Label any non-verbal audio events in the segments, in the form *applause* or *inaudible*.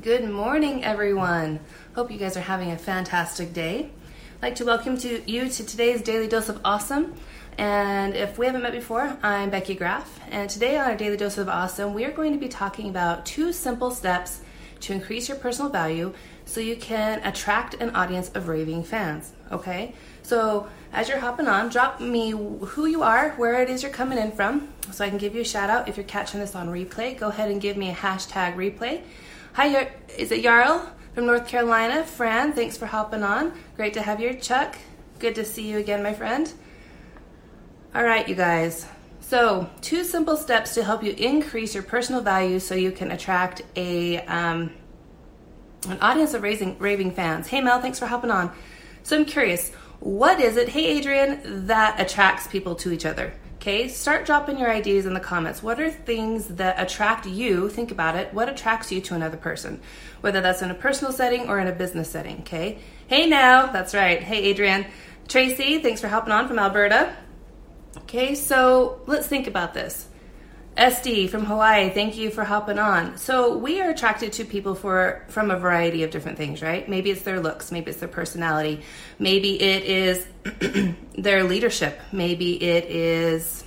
Good morning, everyone. Hope you guys are having a fantastic day. I'd like to welcome to you to today's Daily Dose of Awesome. And if we haven't met before, I'm Becky Graff. And today on our Daily Dose of Awesome, we are going to be talking about two simple steps to increase your personal value so you can attract an audience of raving fans. Okay? So as you're hopping on, drop me who you are, where it is you're coming in from, so I can give you a shout out. If you're catching this on replay, go ahead and give me a hashtag replay. Hi, is it Jarl from North Carolina? Fran, thanks for hopping on. Great to have you. Chuck, good to see you again, my friend. All right, you guys. So, two simple steps to help you increase your personal value so you can attract a um, an audience of raising, raving fans. Hey, Mel, thanks for hopping on. So, I'm curious, what is it, hey, Adrian, that attracts people to each other? Okay, start dropping your ideas in the comments. What are things that attract you? Think about it. What attracts you to another person? Whether that's in a personal setting or in a business setting, okay? Hey now, that's right. Hey Adrian. Tracy, thanks for helping on from Alberta. Okay, so let's think about this. SD from Hawaii, thank you for hopping on. So we are attracted to people for from a variety of different things, right? Maybe it's their looks, maybe it's their personality, maybe it is *clears throat* their leadership, maybe it is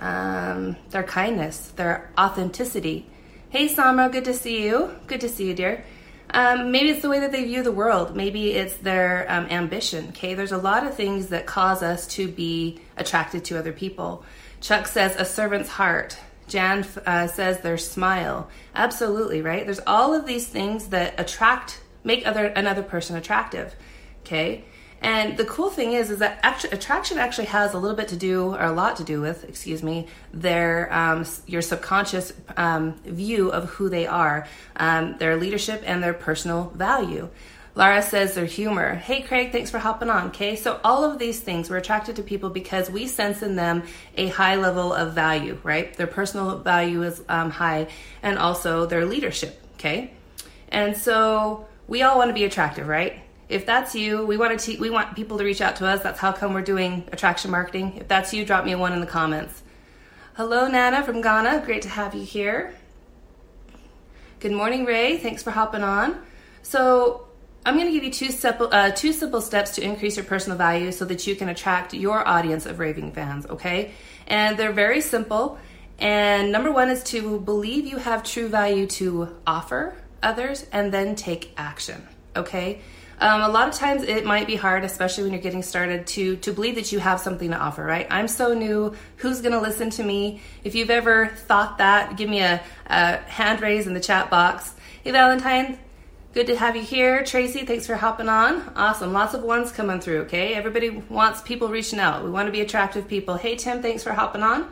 um, their kindness, their authenticity. Hey Samra, good to see you. Good to see you, dear. Um, maybe it's the way that they view the world. Maybe it's their um, ambition. Okay, there's a lot of things that cause us to be attracted to other people. Chuck says a servant's heart. Jan uh, says their smile. Absolutely, right? There's all of these things that attract, make other another person attractive. Okay, and the cool thing is, is that attraction actually has a little bit to do, or a lot to do with, excuse me, their um, your subconscious um, view of who they are, um, their leadership, and their personal value. Lara says their humor. Hey, Craig, thanks for hopping on. Okay, so all of these things, we're attracted to people because we sense in them a high level of value, right? Their personal value is um, high, and also their leadership, okay? And so we all want to be attractive, right? If that's you, we want to te- we want people to reach out to us. That's how come we're doing attraction marketing. If that's you, drop me a one in the comments. Hello, Nana from Ghana. Great to have you here. Good morning, Ray. Thanks for hopping on. So I'm going to give you two simple, uh, two simple steps to increase your personal value so that you can attract your audience of raving fans, okay? And they're very simple. And number one is to believe you have true value to offer others and then take action, okay? Um, a lot of times it might be hard, especially when you're getting started, to to believe that you have something to offer. Right? I'm so new. Who's going to listen to me? If you've ever thought that, give me a, a hand raise in the chat box. Hey, Valentine, Good to have you here. Tracy, thanks for hopping on. Awesome. Lots of ones coming through, okay? Everybody wants people reaching out. We want to be attractive people. Hey, Tim, thanks for hopping on.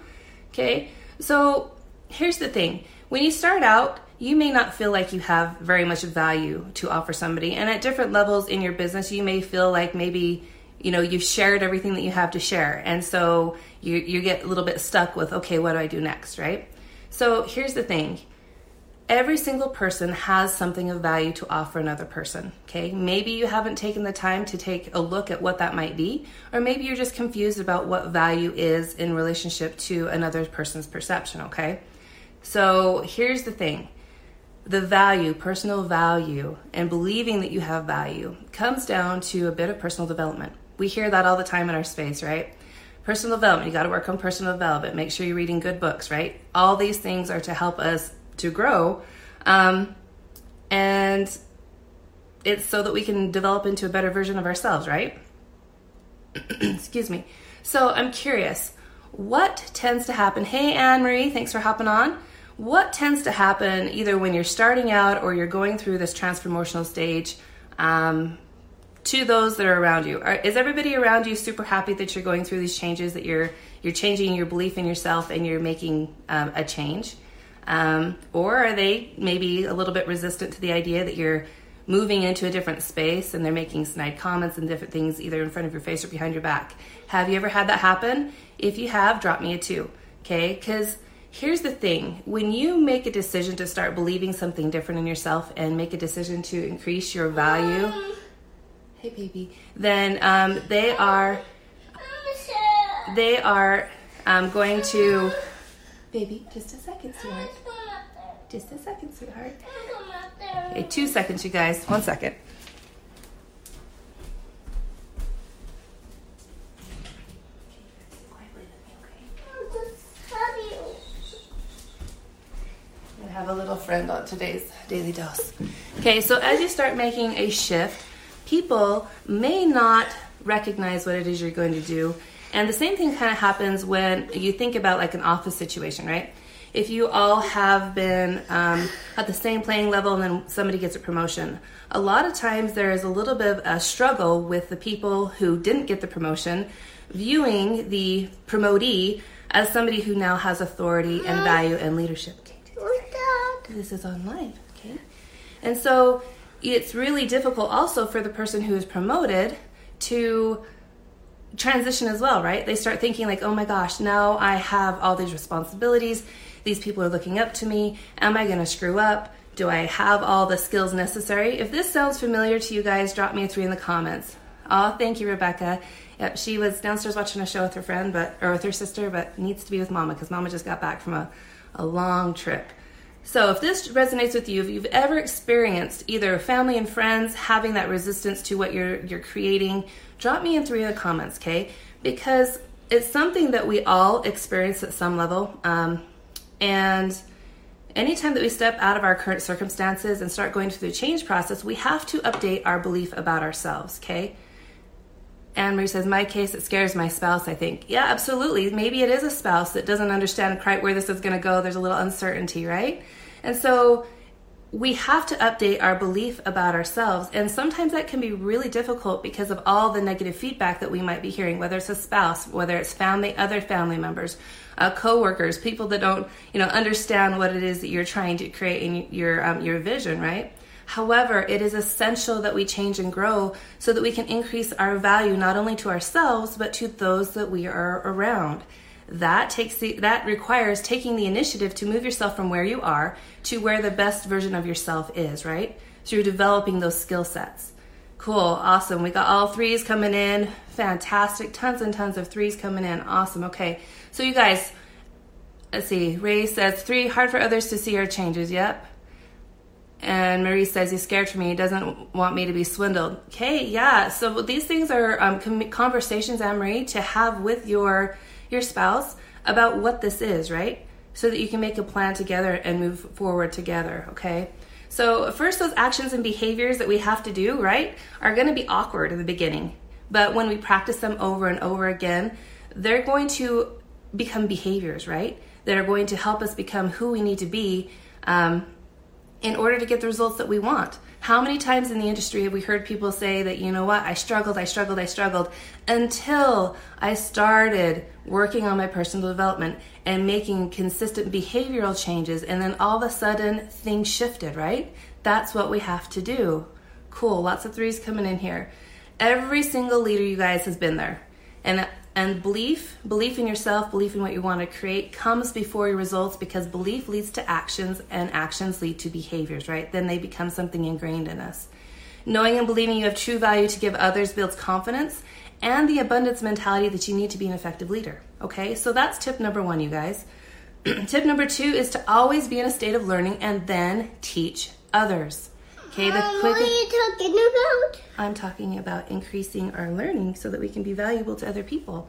Okay? So here's the thing when you start out, you may not feel like you have very much value to offer somebody. And at different levels in your business, you may feel like maybe you know you've shared everything that you have to share and so you, you get a little bit stuck with okay what do i do next right so here's the thing every single person has something of value to offer another person. Okay, maybe you haven't taken the time to take a look at what that might be, or maybe you're just confused about what value is in relationship to another person's perception. Okay, so here's the thing the value, personal value, and believing that you have value comes down to a bit of personal development. We hear that all the time in our space, right? Personal development, you got to work on personal development. Make sure you're reading good books, right? All these things are to help us to grow. Um, and it's so that we can develop into a better version of ourselves, right? *clears throat* Excuse me. So I'm curious, what tends to happen? Hey, Anne Marie, thanks for hopping on. What tends to happen either when you're starting out or you're going through this transformational stage um, to those that are around you? Are, is everybody around you super happy that you're going through these changes, that you're you're changing your belief in yourself and you're making um, a change? Um, or are they maybe a little bit resistant to the idea that you're moving into a different space and they're making snide comments and different things either in front of your face or behind your back? Have you ever had that happen? If you have, drop me a two, okay? Because here's the thing when you make a decision to start believing something different in yourself and make a decision to increase your value, hey baby, then um, they are they are um, going to Baby, just a second, sweetheart. Just a second, sweetheart. Okay, two seconds, you guys. One second. I have a little friend on today's daily dose. Okay, so as you start making a shift, people may not recognize what it is you're going to do. And the same thing kind of happens when you think about like an office situation, right? If you all have been um, at the same playing level and then somebody gets a promotion, a lot of times there is a little bit of a struggle with the people who didn't get the promotion viewing the promotee as somebody who now has authority and value and leadership. This is online, okay? And so it's really difficult also for the person who is promoted to transition as well, right? They start thinking like, "Oh my gosh, now I have all these responsibilities. These people are looking up to me. Am I going to screw up? Do I have all the skills necessary?" If this sounds familiar to you guys, drop me a 3 in the comments. Oh, thank you, Rebecca. Yep, she was downstairs watching a show with her friend, but or with her sister, but needs to be with Mama because Mama just got back from a, a long trip. So, if this resonates with you, if you've ever experienced either family and friends having that resistance to what you're you're creating, drop me in three in the comments, okay? Because it's something that we all experience at some level, um, and anytime that we step out of our current circumstances and start going through the change process, we have to update our belief about ourselves, okay? Anne Marie says, My case, it scares my spouse, I think. Yeah, absolutely. Maybe it is a spouse that doesn't understand quite where this is going to go. There's a little uncertainty, right? And so we have to update our belief about ourselves. And sometimes that can be really difficult because of all the negative feedback that we might be hearing, whether it's a spouse, whether it's family, other family members, uh, coworkers, people that don't, you know, understand what it is that you're trying to create in your um, your vision, right? However, it is essential that we change and grow so that we can increase our value not only to ourselves but to those that we are around. That takes the, that requires taking the initiative to move yourself from where you are to where the best version of yourself is, right? So you're developing those skill sets. Cool, awesome. We got all threes coming in. Fantastic. Tons and tons of threes coming in. Awesome. Okay. So you guys, let's see. Ray says three, hard for others to see our changes. Yep. And Marie says he's scared for me. He doesn't want me to be swindled. Okay, yeah. So these things are um, conversations, Anne Marie, to have with your your spouse about what this is, right? So that you can make a plan together and move forward together. Okay. So first, those actions and behaviors that we have to do, right, are going to be awkward in the beginning. But when we practice them over and over again, they're going to become behaviors, right? That are going to help us become who we need to be um, in order to get the results that we want. How many times in the industry have we heard people say that, you know what, I struggled, I struggled, I struggled until I started working on my personal development and making consistent behavioral changes, and then all of a sudden things shifted, right? That's what we have to do. Cool, lots of threes coming in here. Every single leader, you guys, has been there. And and belief, belief in yourself, belief in what you want to create comes before your results because belief leads to actions and actions lead to behaviors, right? Then they become something ingrained in us. Knowing and believing you have true value to give others builds confidence and the abundance mentality that you need to be an effective leader. Okay, so that's tip number one, you guys. *clears throat* tip number two is to always be in a state of learning and then teach others. Okay, the Mom, what are you talking about? I'm talking about increasing our learning so that we can be valuable to other people.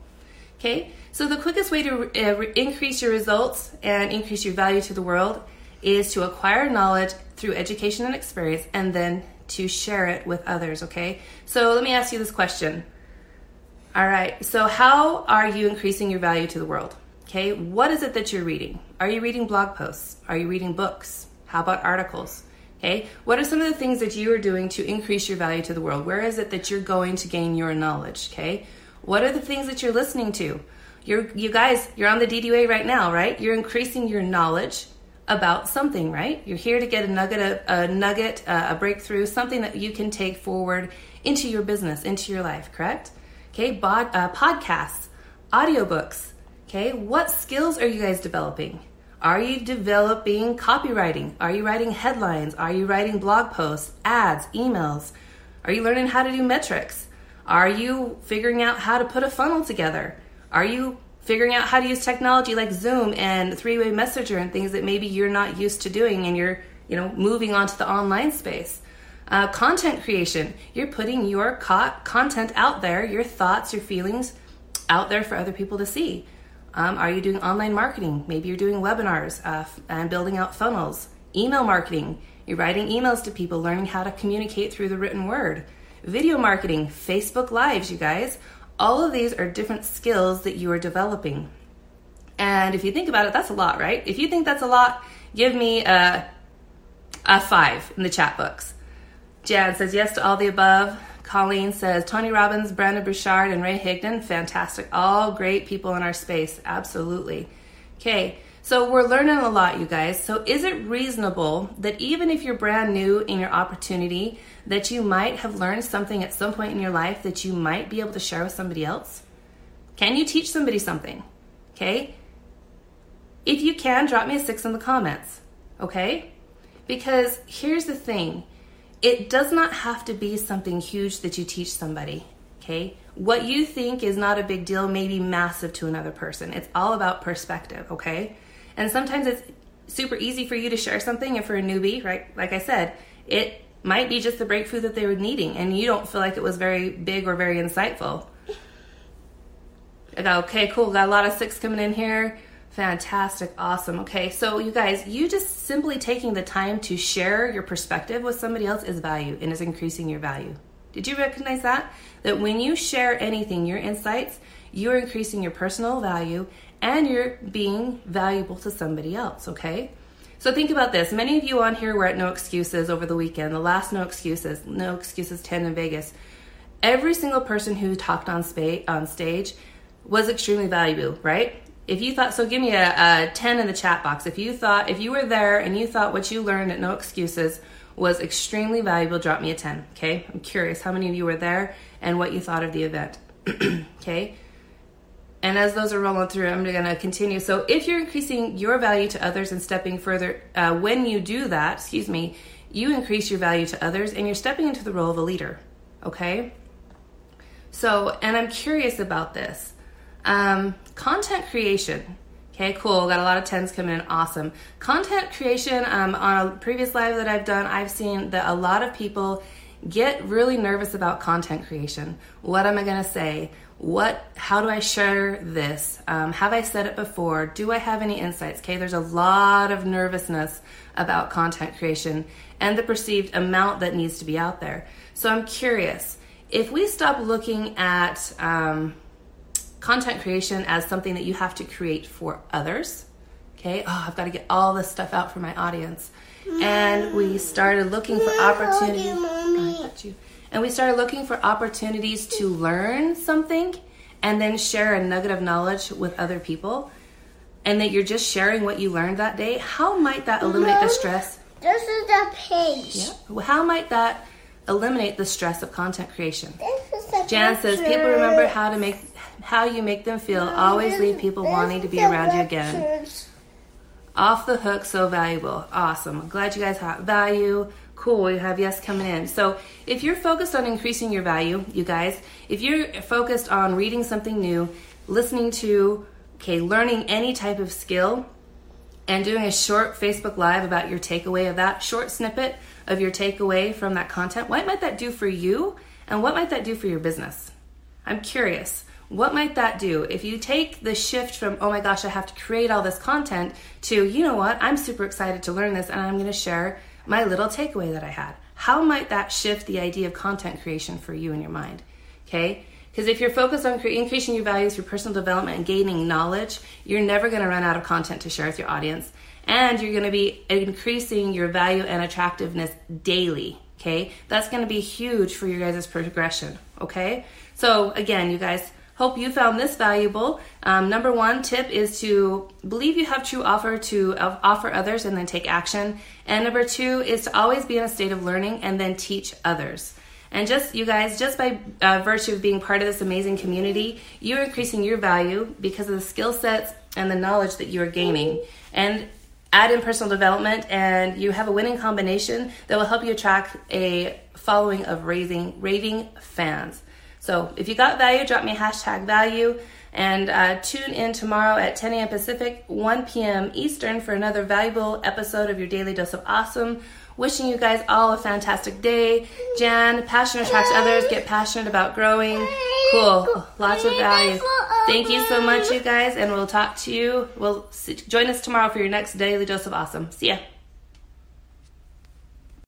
Okay, so the quickest way to uh, increase your results and increase your value to the world is to acquire knowledge through education and experience and then to share it with others. Okay, so let me ask you this question. All right, so how are you increasing your value to the world? Okay, what is it that you're reading? Are you reading blog posts? Are you reading books? How about articles? Okay, what are some of the things that you are doing to increase your value to the world? Where is it that you're going to gain your knowledge? Okay, what are the things that you're listening to? You're, you guys, you're on the DDA right now, right? You're increasing your knowledge about something, right? You're here to get a nugget, a, a nugget, a breakthrough, something that you can take forward into your business, into your life, correct? Okay, bod, uh, podcasts, audiobooks. Okay, what skills are you guys developing? Are you developing copywriting? Are you writing headlines? Are you writing blog posts, ads, emails? Are you learning how to do metrics? Are you figuring out how to put a funnel together? Are you figuring out how to use technology like Zoom and three-way messenger and things that maybe you're not used to doing and you're you know, moving on to the online space. Uh, content creation, you're putting your co- content out there, your thoughts, your feelings out there for other people to see. Um, are you doing online marketing? Maybe you're doing webinars uh, and building out funnels. Email marketing, you're writing emails to people, learning how to communicate through the written word. Video marketing, Facebook Lives, you guys. All of these are different skills that you are developing. And if you think about it, that's a lot, right? If you think that's a lot, give me a, a five in the chat books. Jan says yes to all the above. Colleen says Tony Robbins, Brendon Burchard, and Ray Higdon, fantastic. All great people in our space, absolutely. Okay, so we're learning a lot, you guys. So is it reasonable that even if you're brand new in your opportunity, that you might have learned something at some point in your life that you might be able to share with somebody else? Can you teach somebody something? Okay, if you can, drop me a six in the comments, okay? Because here's the thing it does not have to be something huge that you teach somebody, okay? What you think is not a big deal may be massive to another person. It's all about perspective, okay? And sometimes it's super easy for you to share something, and for a newbie, right? Like I said, it might be just the breakthrough that they were needing, and you don't feel like it was very big or very insightful. I got, okay, cool, got a lot of six coming in here. Fantastic. Awesome. Okay. So, you guys, you just simply taking the time to share your perspective with somebody else is value and is increasing your value. Did you recognize that? That when you share anything, your insights, you're increasing your personal value and you're being valuable to somebody else. Okay. So, think about this. Many of you on here were at No Excuses over the weekend, the last No Excuses, No Excuses 10 in Vegas. Every single person who talked on, spa- on stage was extremely valuable, right? If you thought so give me a, a 10 in the chat box. If you thought if you were there and you thought what you learned at no excuses was extremely valuable drop me a 10 okay? I'm curious how many of you were there and what you thought of the event *clears throat* okay? And as those are rolling through i'm going to continue. So if you're increasing your value to others and stepping further uh, when you do that excuse me you increase your value to others and you're stepping into the role of a leader okay? So and i'm curious about this um, content creation. Okay, cool. Got a lot of tens coming in. Awesome. Content creation. Um, on a previous live that I've done, I've seen that a lot of people get really nervous about content creation. What am I going to say? What? How do I share this? Um, have I said it before? Do I have any insights? Okay, there's a lot of nervousness about content creation and the perceived amount that needs to be out there. So I'm curious if we stop looking at um, content creation as something that you have to create for others. Okay, oh, I've got to get all this stuff out for my audience. And we started looking for opportunities. Oh, and we started looking for opportunities to learn something and then share a nugget of knowledge with other people. And that you're just sharing what you learned that day. How might that eliminate the stress? This is the page. Yeah. How might that eliminate the stress of content creation? Jan says people remember how to make how you make them feel always leave people wanting to be around you again. Off the hook, so valuable. Awesome. Glad you guys have value. Cool, we have yes coming in. So, if you're focused on increasing your value, you guys, if you're focused on reading something new, listening to, okay, learning any type of skill, and doing a short Facebook Live about your takeaway of that short snippet of your takeaway from that content, what might that do for you? And what might that do for your business? I'm curious. What might that do? If you take the shift from, oh my gosh, I have to create all this content, to, you know what, I'm super excited to learn this and I'm going to share my little takeaway that I had. How might that shift the idea of content creation for you in your mind? Okay? Because if you're focused on increasing your values through personal development and gaining knowledge, you're never going to run out of content to share with your audience. And you're going to be increasing your value and attractiveness daily. Okay? That's going to be huge for your guys' progression. Okay? So, again, you guys, Hope you found this valuable. Um, number one tip is to believe you have true offer to offer others and then take action. And number two is to always be in a state of learning and then teach others. And just, you guys, just by uh, virtue of being part of this amazing community, you're increasing your value because of the skill sets and the knowledge that you are gaining. And add in personal development, and you have a winning combination that will help you attract a following of raising raving fans. So if you got value, drop me a hashtag value. And uh, tune in tomorrow at 10 a.m. Pacific, 1 p.m. Eastern for another valuable episode of your Daily Dose of Awesome. Wishing you guys all a fantastic day. Jan, passion attracts others. Get passionate about growing. Cool. Lots of value. Thank you so much, you guys, and we'll talk to you. We'll join us tomorrow for your next Daily Dose of Awesome. See ya.